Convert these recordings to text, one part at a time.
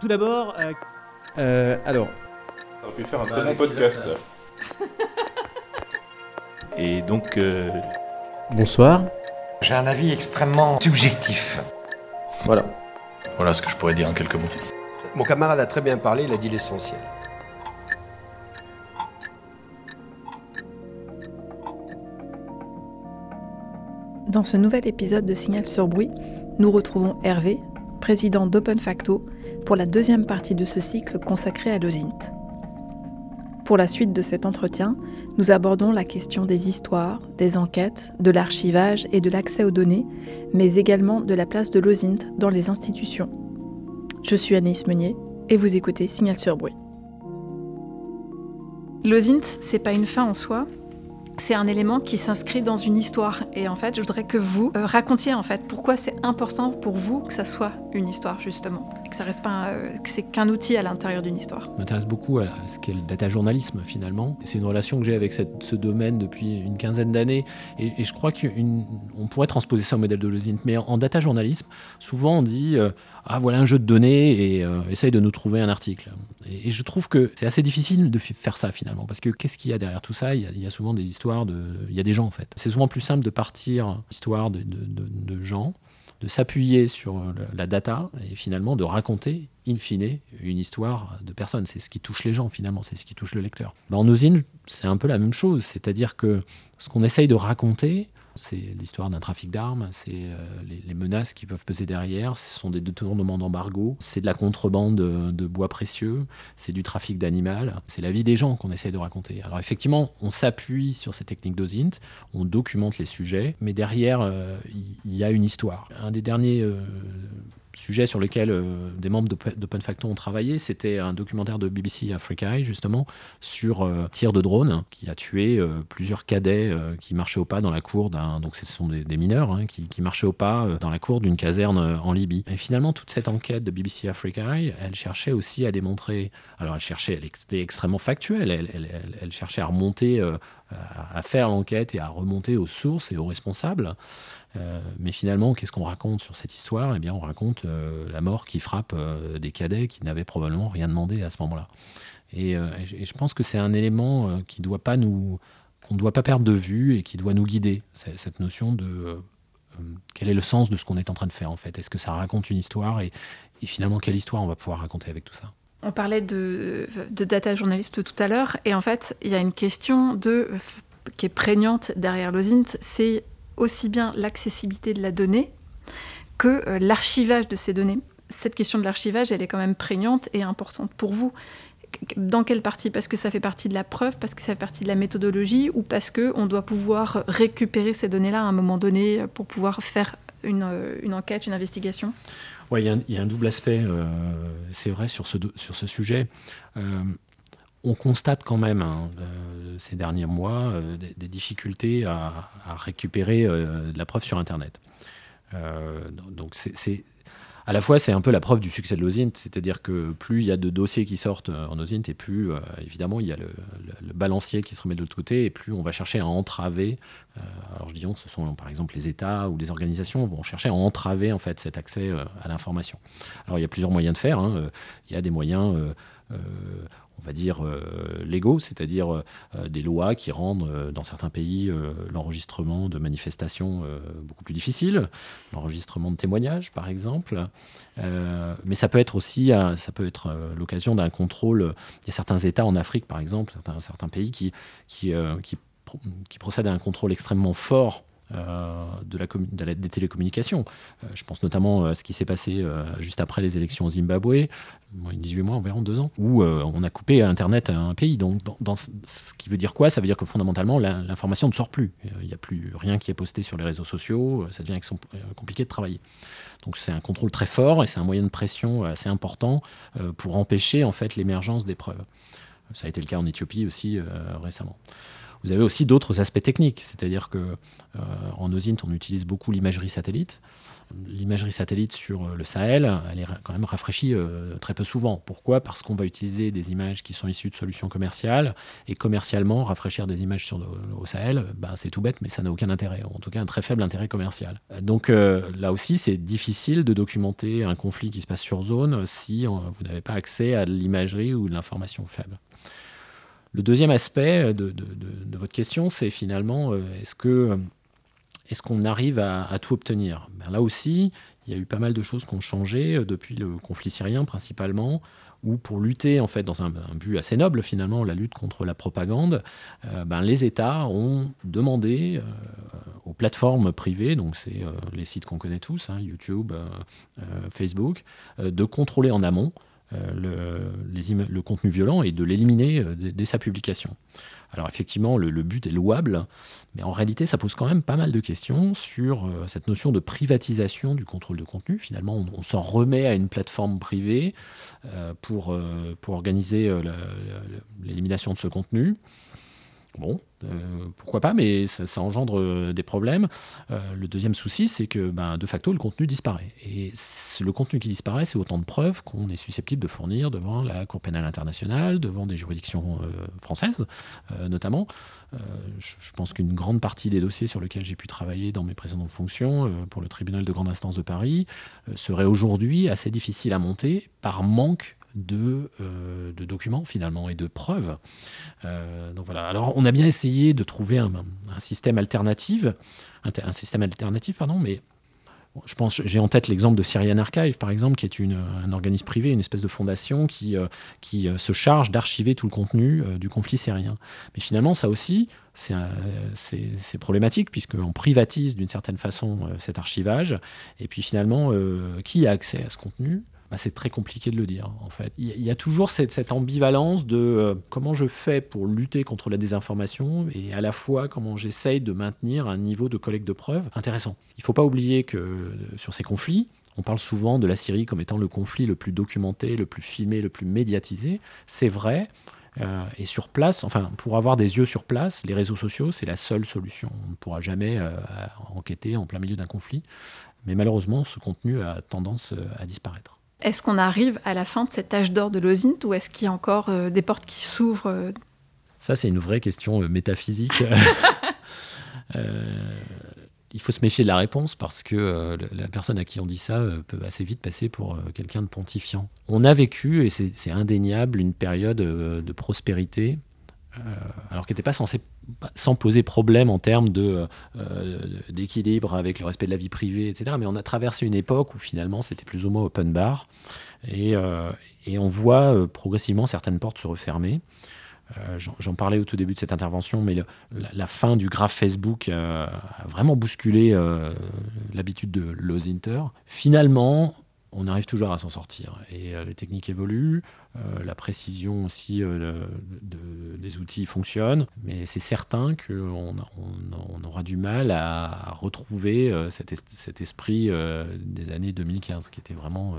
Tout d'abord, euh, Euh, alors, Ça aurait pu faire un très bon podcast. ça. Et donc, euh, bonsoir. J'ai un avis extrêmement subjectif. Voilà. voilà ce que je pourrais dire en quelques mots. Mon camarade a très bien parlé, il a dit l'essentiel. Dans ce nouvel épisode de Signal sur Bruit, nous retrouvons Hervé, président d'Open Facto, pour la deuxième partie de ce cycle consacré à l'OSINT. Pour la suite de cet entretien, nous abordons la question des histoires, des enquêtes, de l'archivage et de l'accès aux données, mais également de la place de l'OSINT dans les institutions. Je suis Anaïs Meunier et vous écoutez Signal sur Bruit. L'OSINT, c'est pas une fin en soi, c'est un élément qui s'inscrit dans une histoire. Et en fait, je voudrais que vous euh, racontiez en fait pourquoi c'est important pour vous que ça soit une histoire justement, et que ça reste pas, euh, que c'est qu'un outil à l'intérieur d'une histoire. m'intéresse beaucoup à ce qu'est le data journalisme finalement. C'est une relation que j'ai avec ce domaine depuis une quinzaine d'années et, je crois qu'on pourrait transposer ça au modèle de l'OSINT. Mais en, en data journalisme, souvent on dit euh, ah voilà un jeu de données et euh, essaye de nous trouver un article. Et, je trouve que c'est assez difficile de faire ça finalement parce que qu'est-ce qu'il y a derrière tout ça? Il y, a, souvent des histoires de, il y a des gens en fait. C'est souvent plus simple de partir histoire de, de- gens de s'appuyer sur la data et finalement de raconter, in fine, une histoire de personnes. C'est ce qui touche les gens finalement, c'est ce qui touche le lecteur. En usine, c'est un peu la même chose, c'est-à-dire que ce qu'on essaye de raconter, c'est l'histoire d'un trafic d'armes, c'est euh, les, menaces qui peuvent peser derrière, ce sont des détournements d'embargo, c'est de la contrebande de, bois précieux, c'est du trafic d'animal, c'est la vie des gens qu'on essaye de raconter. Alors effectivement, on s'appuie sur ces techniques d'OSINT, on documente les sujets, mais derrière, euh, il il y a une histoire. Un des derniers sujets sur lesquels euh, des membres d'Open Facto ont travaillé, c'était un documentaire de BBC Africa Eye, justement, sur euh, tir de drone, qui a tué euh, plusieurs cadets qui marchaient au pas dans la cour d'un... Donc ce sont des, mineurs hein, qui, marchaient au pas dans la cour d'une caserne en Libye. Et finalement, toute cette enquête de BBC Africa Eye, elle cherchait aussi à démontrer... Alors elle cherchait, elle était extrêmement factuelle, elle, elle- cherchait à remonter, à faire l'enquête et à remonter aux sources et aux responsables. Euh, mais finalement, qu'est-ce qu'on raconte sur cette histoire? Eh bien, on raconte euh, la mort qui frappe euh, des cadets qui n'avaient probablement rien demandé à ce moment-là. Et, je- pense que c'est un élément qui doit pas nous, qu'on ne doit pas perdre de vue et qui doit nous guider. Cette notion de quel est le sens de ce qu'on est en train de faire en fait? Est-ce que ça raconte une histoire? Et, finalement quelle histoire on va pouvoir raconter avec tout ça? On parlait de, data journaliste tout à l'heure, et en fait, il y a une question qui est prégnante derrière l'OSINT, c'est aussi bien l'accessibilité de la donnée que euh, l'archivage de ces données. Cette question de l'archivage, elle est quand même prégnante et importante pour vous. Dans quelle partie? Parce que ça fait partie de la preuve, parce que ça fait partie de la méthodologie, ou parce qu'on doit pouvoir récupérer ces données-là à un moment donné pour pouvoir faire une, euh, enquête, une investigation? Ouais, il y, a un- double aspect, euh, c'est vrai, sur ce, sujet. On constate quand même, hein, euh, ces derniers mois, euh, des, difficultés à, récupérer euh, de la preuve sur Internet. Donc, c'est-. À la fois, c'est un peu la preuve du succès de l'OSINT, c'est-à-dire que plus il y a de dossiers qui sortent en OSINT, et plus, évidemment, il y a le, balancier qui se remet de l'autre côté, et plus on va chercher à entraver alors je dis on, ce sont par exemple les États ou les organisations vont chercher à entraver en fait cet accès à l'information. Alors il y a plusieurs moyens de faire. hein. Il y a des moyens, on va dire euh, légaux, c'est-à-dire euh, euh, des lois qui rendent euh, dans certains pays euh, l'enregistrement de manifestations euh, beaucoup plus difficile, l'enregistrement de témoignages par exemple. Euh, mais ça peut être aussi, euh, ça peut être euh, l'occasion d'un contrôle. Il y a certains États en Afrique par exemple, certains, pays qui qui, euh, qui pro- qui procède à un contrôle extrêmement fort euh, de la de des télécommunications. Euh, je pense notamment à ce qui s'est passé euh, juste après les élections au Zimbabwe, moins de 18 mois, environ deux ans, où euh, on a coupé Internet à un pays. Donc, ce qui veut dire quoi? Ça veut dire que fondamentalement, l'information ne sort plus. Euh, Il n'y a plus rien qui est posté sur les réseaux sociaux. euh, Ça devient euh, compliqué de travailler. Donc, c'est un contrôle très fort et c'est un moyen de pression assez important euh, pour empêcher en fait l'émergence des preuves. Ça a été le cas en Éthiopie aussi euh, récemment. Vous avez aussi d'autres aspects techniques, c'est-à-dire que en OSINT, on utilise beaucoup l'imagerie satellite l'imagerie satellite sur euh, le Sahel, elle est quand même rafraîchie euh, très peu souvent. Pourquoi? Parce qu'on va utiliser des images qui sont issues de solutions commerciales, et commercialement, rafraîchir des images sur au Sahel, bah, c'est tout bête, mais ça n'a aucun intérêt, en tout cas un très faible intérêt commercial. Donc euh, là aussi, c'est difficile de documenter un conflit qui se passe sur zone si vous n'avez pas accès à l'imagerie ou de l'information faible. Le deuxième aspect de, de votre question, c'est finalement, est-ce que est-ce qu'on arrive à, tout obtenir? Ben Là aussi, il y a eu pas mal de choses qui ont changé euh, depuis le conflit syrien principalement, où pour lutter en fait dans un, but assez noble finalement, la lutte contre la propagande, euh, ben, les États ont demandé euh, aux plateformes privées, donc c'est les sites qu'on connaît tous, hein, YouTube, Facebook, de contrôler en amont le, le, contenu violent et de l'éliminer dès sa publication. Alors effectivement, le, but est louable, mais en réalité, ça pose quand même pas mal de questions sur euh, cette notion de privatisation du contrôle de contenu. Finalement, on, s'en remet à une plateforme privée euh, pour, euh, pour organiser l'élimination de ce contenu. Bon, euh, pourquoi pas, mais ça, engendre euh, des problèmes. Euh, le deuxième souci, c'est que ben, de facto, le contenu disparaît. Et le contenu qui disparaît, c'est autant de preuves qu'on est susceptible de fournir devant la Cour pénale internationale, devant des juridictions françaises, notamment. Je, pense qu'une grande partie des dossiers sur lesquels j'ai pu travailler dans mes précédentes fonctions pour le tribunal de grande instance de Paris seraient aujourd'hui assez difficiles à monter par manque de, euh, de, documents finalement et de preuves. Euh, donc voilà. Alors on a bien essayé de trouver un, système alternatif, un, système alternatif pardon, mais j'ai en tête l'exemple de Syrian Archive, par exemple, qui est une, un organisme privé, une espèce de fondation qui, euh, qui se charge d'archiver tout le contenu du conflit syrien. Mais finalement, ça aussi, c'est problématique, puisqu'on privatise d'une certaine façon cet archivage. Et puis finalement, qui a accès à ce contenu? Bah, c'est très compliqué de le dire, en fait. Il y a toujours cette, ambivalence de euh, comment je fais pour lutter contre la désinformation et à la fois comment j'essaye de maintenir un niveau de collecte de preuves intéressant. Il ne faut pas oublier que euh, sur ces conflits, on parle souvent de la Syrie comme étant le conflit le plus documenté, le plus filmé, le plus médiatisé. C'est vrai. Euh, et sur place, enfin, pour avoir des yeux sur place, les réseaux sociaux, c'est la seule solution. On ne pourra jamais enquêter en plein milieu d'un conflit. Mais malheureusement, ce contenu a tendance à disparaître. Est-ce qu'on arrive à la fin de cet âge d'or de l'OSINT ou est-ce qu'il y a encore euh, des portes qui s'ouvrent euh Ça, c'est une vraie question euh, métaphysique. il faut se méfier de la réponse parce que la personne à qui on dit ça peut assez vite passer pour quelqu'un de pontifiant. On a vécu, et c'est indéniable, une période de prospérité alors qui n'était pas censé sans poser problème en termes de, euh, d'équilibre avec le respect de la vie privée, etc. Mais on a traversé une époque où finalement c'était plus ou moins open bar et, euh, et on voit progressivement certaines portes se refermer. J'en parlais au tout début de cette intervention, mais la, fin du graphe Facebook a vraiment bousculé l'habitude de Lozinter. Finalement, on arrive toujours à s'en sortir. Et euh, les techniques évoluent, euh, la précision aussi euh, des outils fonctionne, mais c'est certain qu'on on, aura du mal à, retrouver cet, esprit des années 2015, qui était vraiment,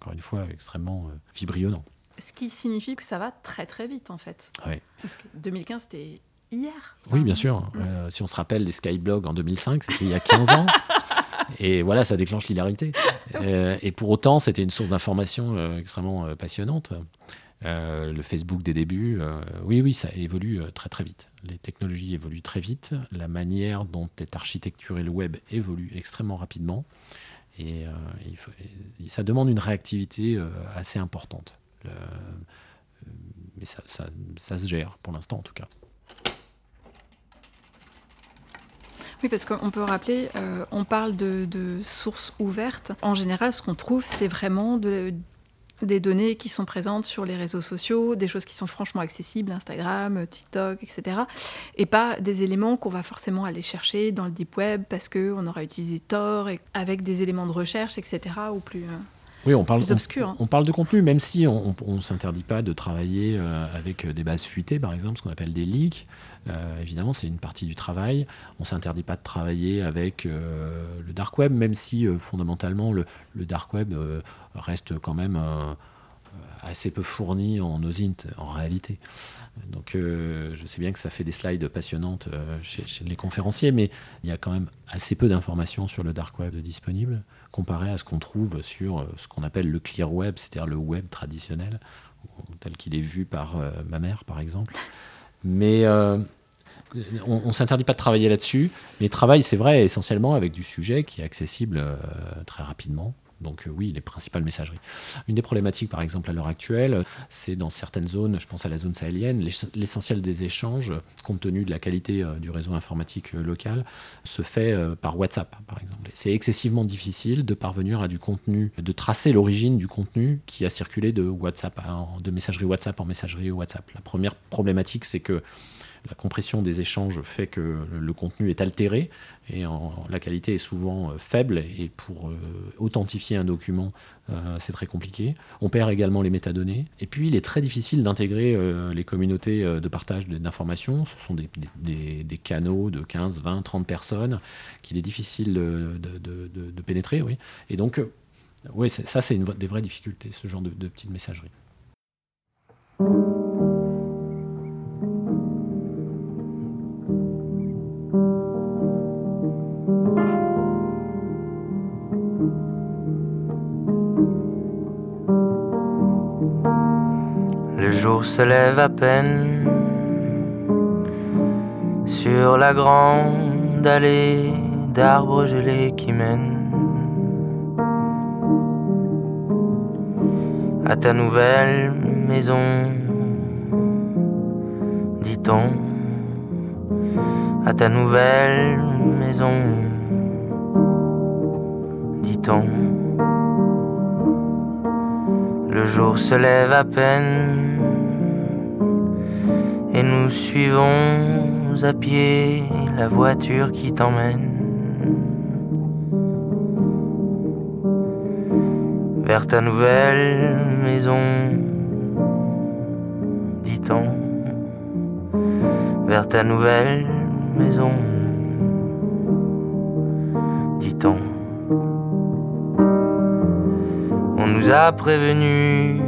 encore une fois, extrêmement vibrionnant. Ce qui signifie que ça va très très vite en fait. Oui. Parce que 2015, c'était hier. Oui, bien sûr. Mm. si on se rappelle les Skyblogs en 2005, c'était il y a 15 ans. Et voilà, ça déclenche l'hilarité. Euh, et pour autant, c'était une source d'information euh, extrêmement euh, passionnante. le Facebook des débuts, oui, oui, ça évolue très très vite. Les technologies évoluent très vite. La manière dont est architecturé le web évolue extrêmement rapidement. Et, ça demande une réactivité assez importante. mais ça se gère, pour l'instant en tout cas. Oui, parce qu'on peut rappeler, euh, on parle de, sources ouvertes. En général, ce qu'on trouve, c'est vraiment des données qui sont présentes sur les réseaux sociaux, des choses qui sont franchement accessibles, Instagram, TikTok, etc. Et pas des éléments qu'on va forcément aller chercher dans le deep web parce qu'on aura utilisé Tor avec des éléments de recherche, etc. ou plus. Euh, oui, on parle, hein. on, parle de contenu, même si on ne s'interdit pas de travailler euh, avec des bases fuitées, par exemple, ce qu'on appelle des leaks. Euh, évidemment, c'est une partie du travail. On ne s'interdit pas de travailler avec euh, le dark web, même si fondamentalement, le, dark web reste quand même assez peu fourni en OSINT en réalité. Donc euh, je sais bien que ça fait des slides passionnantes euh, chez, les conférenciers, mais il y a quand même assez peu d'informations sur le dark web disponibles comparé à ce qu'on trouve sur euh, ce qu'on appelle le clear web, c'est-à-dire le web traditionnel, tel qu'il est vu par ma mère par exemple. Mais on ne s'interdit pas de travailler là-dessus, mais travaille, c'est vrai, essentiellement avec du sujet qui est accessible très rapidement donc euh, oui, les principales messageries. Une des problématiques, par exemple, à l'heure actuelle, c'est dans certaines zones, je pense à la zone sahélienne, l'essentiel des échanges, compte tenu de la qualité euh, du réseau informatique euh, local, se fait par WhatsApp, par exemple. C'est excessivement difficile de parvenir à du contenu, de tracer l'origine du contenu qui a circulé de WhatsApp, de messagerie WhatsApp en messagerie WhatsApp. La première problématique, c'est que la compression des échanges fait que le contenu est altéré et la qualité est souvent euh, faible et pour euh, authentifier un document, euh, c'est très compliqué. On perd également les métadonnées. Et puis, il est très difficile d'intégrer les communautés de partage d'informations. Ce sont des, canaux de 15, 20, 30 personnes qu'il est difficile de, pénétrer. Oui. Et donc, oui, ça, c'est des vraies difficultés, ce genre de, de petites messageries. Jour se lève à peine sur la grande allée d'arbres gelés qui mène à ta nouvelle maison, dit-on, à ta nouvelle maison, dit-on. Le jour se lève à peine et nous suivons à pied la voiture qui t'emmène vers ta nouvelle maison, dit-on, vers ta nouvelle maison, dit-on. On nous a prévenu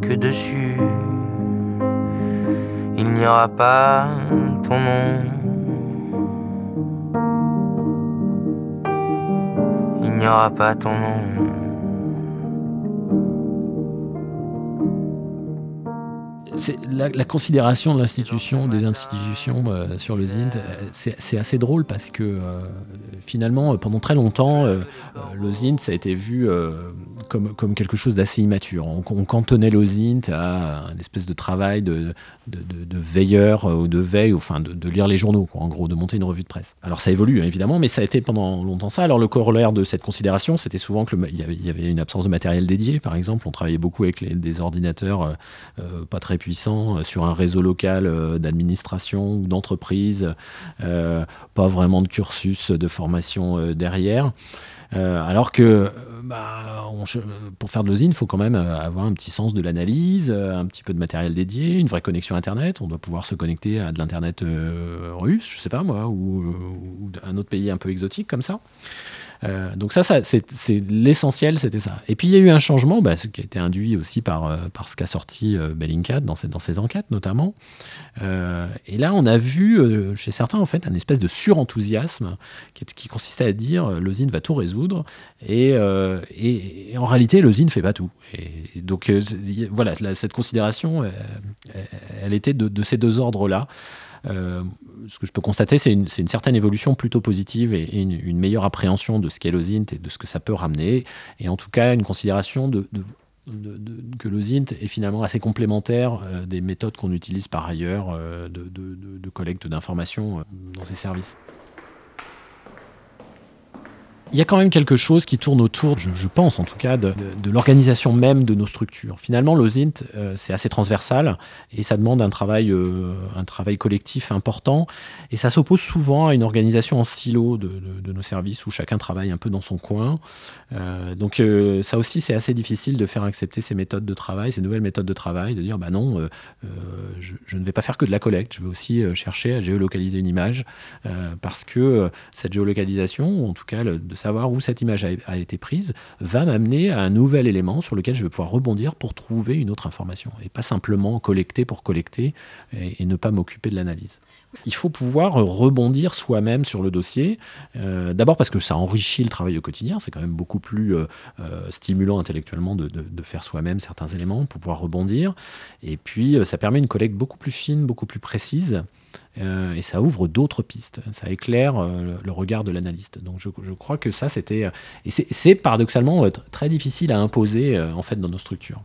que dessus n'y aura pas ton nom. Il n'y aura pas ton nom. La, la, considération de l'institution, des institutions euh, sur le ZINT, euh, c'est assez drôle parce que euh, finalement, pendant très longtemps, ZINT, ça a été vu comme, comme quelque chose d'assez immature. On, on, cantonnait le ZINT à un espèce de travail de, veilleur ou de veille, enfin de, lire les journaux, en gros, de monter une revue de presse. Alors ça évolue hein, évidemment, mais ça a été pendant longtemps ça. Alors le corollaire de cette considération, c'était souvent qu'il y, avait une absence de matériel dédié, par exemple. On travaillait beaucoup avec des ordinateurs pas très puissants euh, sur un réseau local euh, d'administration ou d'entreprise, euh, pas vraiment de cursus de formation derrière. alors que bah, pour faire de l'osine, il faut quand même avoir un petit sens de l'analyse, un petit peu de matériel dédié, une vraie connexion Internet. On doit pouvoir se connecter à de l'Internet russe, je sais pas moi, ou, ou, un autre pays un peu exotique comme ça. Euh, donc ça, c'est l'essentiel, c'était ça. Et puis il y a eu un changement, bah, ce qui a été induit aussi par, euh, par ce qu'a sorti euh, Bellingcat dans, ses enquêtes notamment. et là, on a vu chez certains en fait un espèce de surenthousiasme qui, qui consistait à dire l'osine va tout résoudre et, en réalité l'osine ne fait pas tout. Donc voilà, cette considération, elle était de ces deux ordres-là. Euh, ce que je peux constater, c'est une, certaine évolution plutôt positive et, une, meilleure appréhension de ce qu'est l'OSINT et de ce que ça peut ramener, et en tout cas une considération que l'OSINT est finalement assez complémentaire euh, des méthodes qu'on utilise par ailleurs euh, de, collecte d'informations dans ces services il y a quand même quelque chose qui tourne autour, je, pense en tout cas, de, l'organisation même de nos structures. Finalement, l'OSINT, euh, c'est assez transversal et ça demande un travail, euh, un travail collectif important. Et ça s'oppose souvent à une organisation en silo de, nos services où chacun travaille un peu dans son coin. Euh, donc ça aussi, c'est assez difficile de faire accepter ces méthodes de travail, ces nouvelles méthodes de travail, de dire, bah non, je, ne vais pas faire que de la collecte, je vais aussi chercher à géolocaliser une image parce que cette géolocalisation, ou en tout cas savoir où cette image a, été prise va m'amener à un nouvel élément sur lequel je vais pouvoir rebondir pour trouver une autre information et pas simplement collecter pour collecter et ne pas m'occuper de l'analyse. Il faut pouvoir rebondir soi-même sur le dossier. Euh, d'abord parce que ça enrichit le travail au quotidien. C'est quand même beaucoup plus euh, euh, stimulant intellectuellement de, faire soi-même certains éléments pour pouvoir rebondir. Et puis, ça permet une collecte beaucoup plus fine, beaucoup plus précise. Et ça ouvre d'autres pistes. Ça éclaire le, regard de l'analyste. Donc, je, crois que ça, c'était. et c'est paradoxalement très difficile à imposer en fait dans nos structures.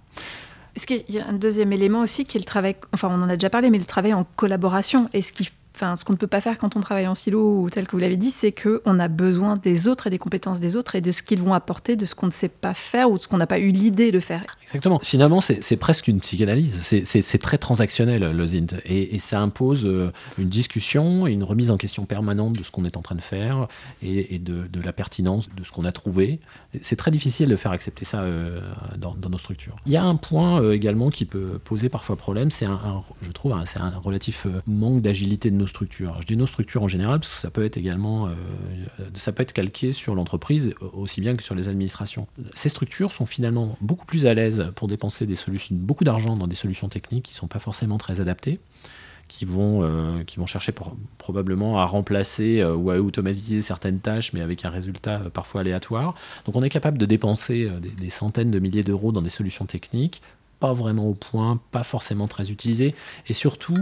Est-ce qu'il y a un deuxième élément aussi qui est le travail, enfin on en a déjà parlé, mais le travail en collaboration. Et ce qui enfin, ce qu'on ne peut pas faire quand on travaille en silo, ou tel que vous l'avez dit, c'est qu'on a besoin des autres et des compétences des autres et de ce qu'ils vont apporter, de ce qu'on ne sait pas faire ou de ce qu'on n'a pas eu l'idée de faire. Exactement. Finalement, c'est presque une psychanalyse. C'est très transactionnel, le ZINT. Et, ça impose euh, une discussion et une remise en question permanente de ce qu'on est en train de faire et, de, la pertinence de ce qu'on a trouvé. C'est très difficile de faire accepter ça euh, dans, nos structures. Il y a un point euh, également qui peut poser parfois problème, c'est un, je trouve, c'est un relatif manque d'agilité de nos structures. je dis nos structures en général parce que ça peut être également, euh, ça peut être calqué sur l'entreprise aussi bien que sur les administrations. Ces structures sont finalement beaucoup plus à l'aise pour dépenser des solutions, beaucoup d'argent dans des solutions techniques qui ne sont pas forcément très adaptées qui vont, euh, qui vont chercher probablement à remplacer euh, ou à automatiser certaines tâches, mais avec un résultat parfois aléatoire. Donc on est capable de dépenser des, des, centaines de milliers d'euros dans des solutions techniques, pas vraiment au point, pas forcément très utilisées, et surtout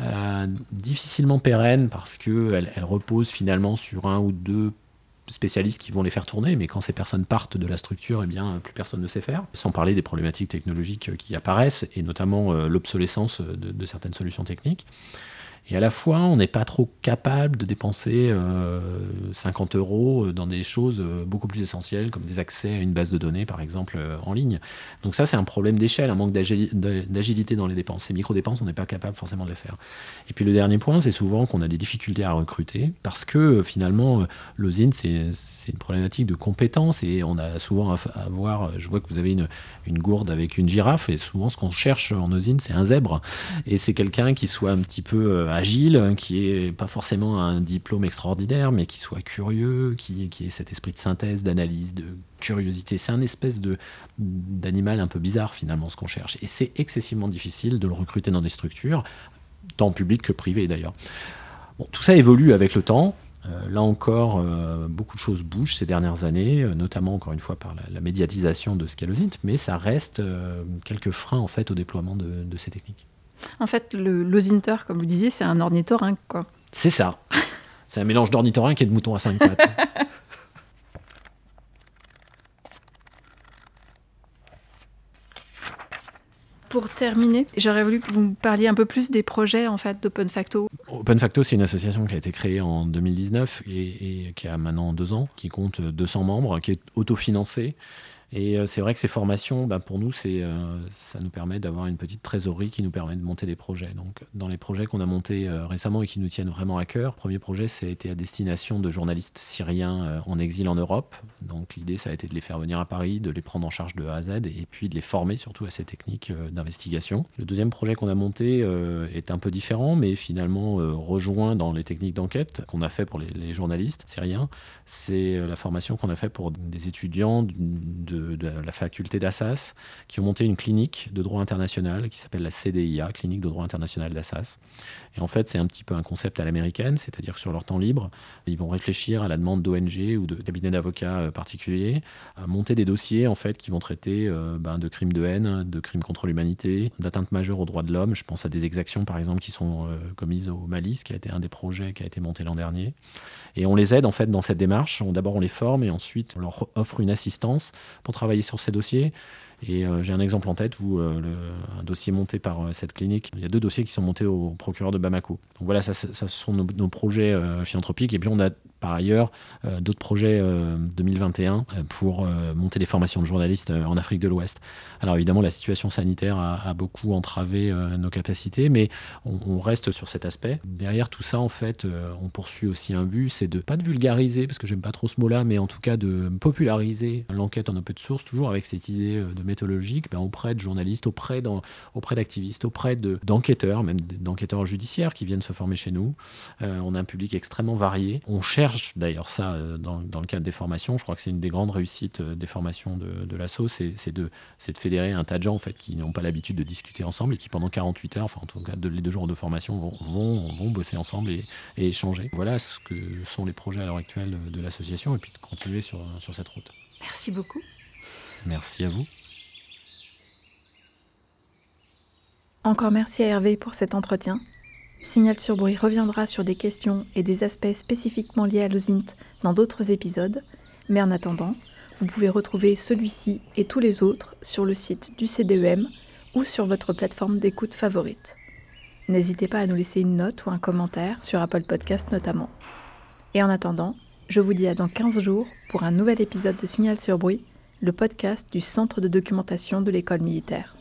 euh, difficilement pérenne parce qu'elle elle repose finalement sur un ou deux spécialistes qui vont les faire tourner, mais quand ces personnes partent de la structure, eh plus personne ne sait faire. Sans parler des problématiques technologiques qui apparaissent, et notamment euh, l'obsolescence de, certaines solutions techniques. Et à la fois, on n'est pas trop capable de dépenser 50 euh, euros dans des choses euh, beaucoup plus essentielles, comme des accès à une base de données, par exemple, euh, en ligne. Donc ça, c'est un problème d'échelle, un manque d'agilité dans les dépenses. Ces micro-dépenses, on n'est pas capable forcément de les faire. Et puis le dernier point, c'est souvent qu'on a des difficultés à recruter, parce que finalement, l'osine, c'est une problématique de compétences, et on a souvent à, voir, je vois que vous avez une, gourde avec une girafe, et souvent ce qu'on cherche en usine, c'est un zèbre. Et c'est quelqu'un qui soit un petit peu agile, qui ait pas forcément un diplôme extraordinaire, mais qui soit curieux, qui, ait cet esprit de synthèse, d'analyse, de curiosité. C'est un espèce d'animal un peu bizarre finalement ce qu'on cherche. Et c'est excessivement difficile de le recruter dans des structures, tant publiques que privées d'ailleurs. Bon, tout ça évolue avec le temps. Euh, là encore, euh, beaucoup de choses bougent ces dernières années, euh, notamment encore une fois par la, médiatisation de Scalosint, mais ça reste quelques freins en fait au déploiement de ces techniques. En fait, le l'osinter, comme vous disiez, c'est un ornithorynque, quoi. C'est ça. c'est un mélange d'ornithorynque et de mouton à cinq pattes. Pour terminer, j'aurais voulu que vous me parliez un peu plus des projets en fait d'Open Facto. Open Facto, c'est une association qui a été créée en 2019 et, et, qui a maintenant deux ans, qui compte 200 membres, qui est autofinancée et euh, c'est vrai que ces formations, bah, pour nous, euh, ça nous permet d'avoir une petite trésorerie qui nous permet de monter des projets. Donc, dans les projets qu'on a montés euh, récemment et qui nous tiennent vraiment à cœur, le premier projet, ça a été à destination de journalistes syriens en exil en Europe. Donc, l'idée, ça a été de les faire venir à Paris, de les prendre en charge de A à Z et puis de les former surtout à ces techniques d'investigation. Le deuxième projet qu'on a monté est un peu différent, mais finalement rejoint dans les techniques d'enquête qu'on a fait pour les, les journalistes syriens. C'est la formation qu'on a fait pour des étudiants de de, la faculté d'Assas qui ont monté une clinique de droit international qui s'appelle la CDIA, Clinique de droit international d'Assas. Et en fait, c'est un petit peu un concept à l'américaine, c'est-à-dire que sur leur temps libre, ils vont réfléchir à la demande d'ONG ou de cabinets d'avocats euh, particuliers, à monter des dossiers en fait qui vont traiter euh, ben, de crimes de haine, de crimes contre l'humanité, d'atteintes majeures aux droits de l'homme. Je pense à des exactions par exemple qui sont euh, commises au Mali, ce qui a été un des projets qui a été monté l'an dernier. Et on les aide en fait dans cette démarche. D'abord on les forme et ensuite on leur offre une assistance pour travailler sur ces dossiers. Et euh, j'ai un exemple en tête où euh, un dossier monté par euh, cette clinique, il y a deux dossiers qui sont montés au procureur de Bamako. Donc voilà, ça, ça sont nos, projets philanthropiques. Et puis on a par ailleurs d'autres projets 2021 euh, euh, pour monter des formations de journalistes en Afrique de l'Ouest. Alors évidemment, la situation sanitaire a, beaucoup entravé nos capacités, mais on, reste sur cet aspect. Derrière tout ça, en fait, on poursuit aussi un but, c'est de pas de vulgariser, parce que j'aime pas trop ce mot-là, mais en tout cas de populariser l'enquête en open source, toujours avec cette idée de méthodologique ben, auprès de journalistes, auprès, d'activistes, auprès d'enquêteurs, même d'enquêteurs judiciaires qui viennent se former chez nous. on a un public extrêmement varié. On cherche d'ailleurs ça dans, dans, le cadre des formations. Je crois que c'est une des grandes réussites des formations de, de l'ASSO, c'est de, de fédérer un tas de gens en fait, qui n'ont pas l'habitude de discuter ensemble et qui pendant 48 heures, enfin en tout cas les deux jours de formation, vont, vont, vont bosser ensemble et, et, échanger. Voilà ce que sont les projets à l'heure actuelle de l'association et puis de continuer sur, sur cette route. Merci beaucoup. Merci à vous. Encore merci à Hervé pour cet entretien. Signal sur bruit reviendra sur des questions et des aspects spécifiquement liés à l'OSINT dans d'autres épisodes, mais en attendant, vous pouvez retrouver celui-ci et tous les autres sur le site du CDEM ou sur votre plateforme d'écoute favorite. N'hésitez pas à nous laisser une note ou un commentaire sur Apple Podcast notamment. Et en attendant, je vous dis à dans 15 jours pour un nouvel épisode de Signal sur bruit, le podcast du Centre de documentation de l'école militaire.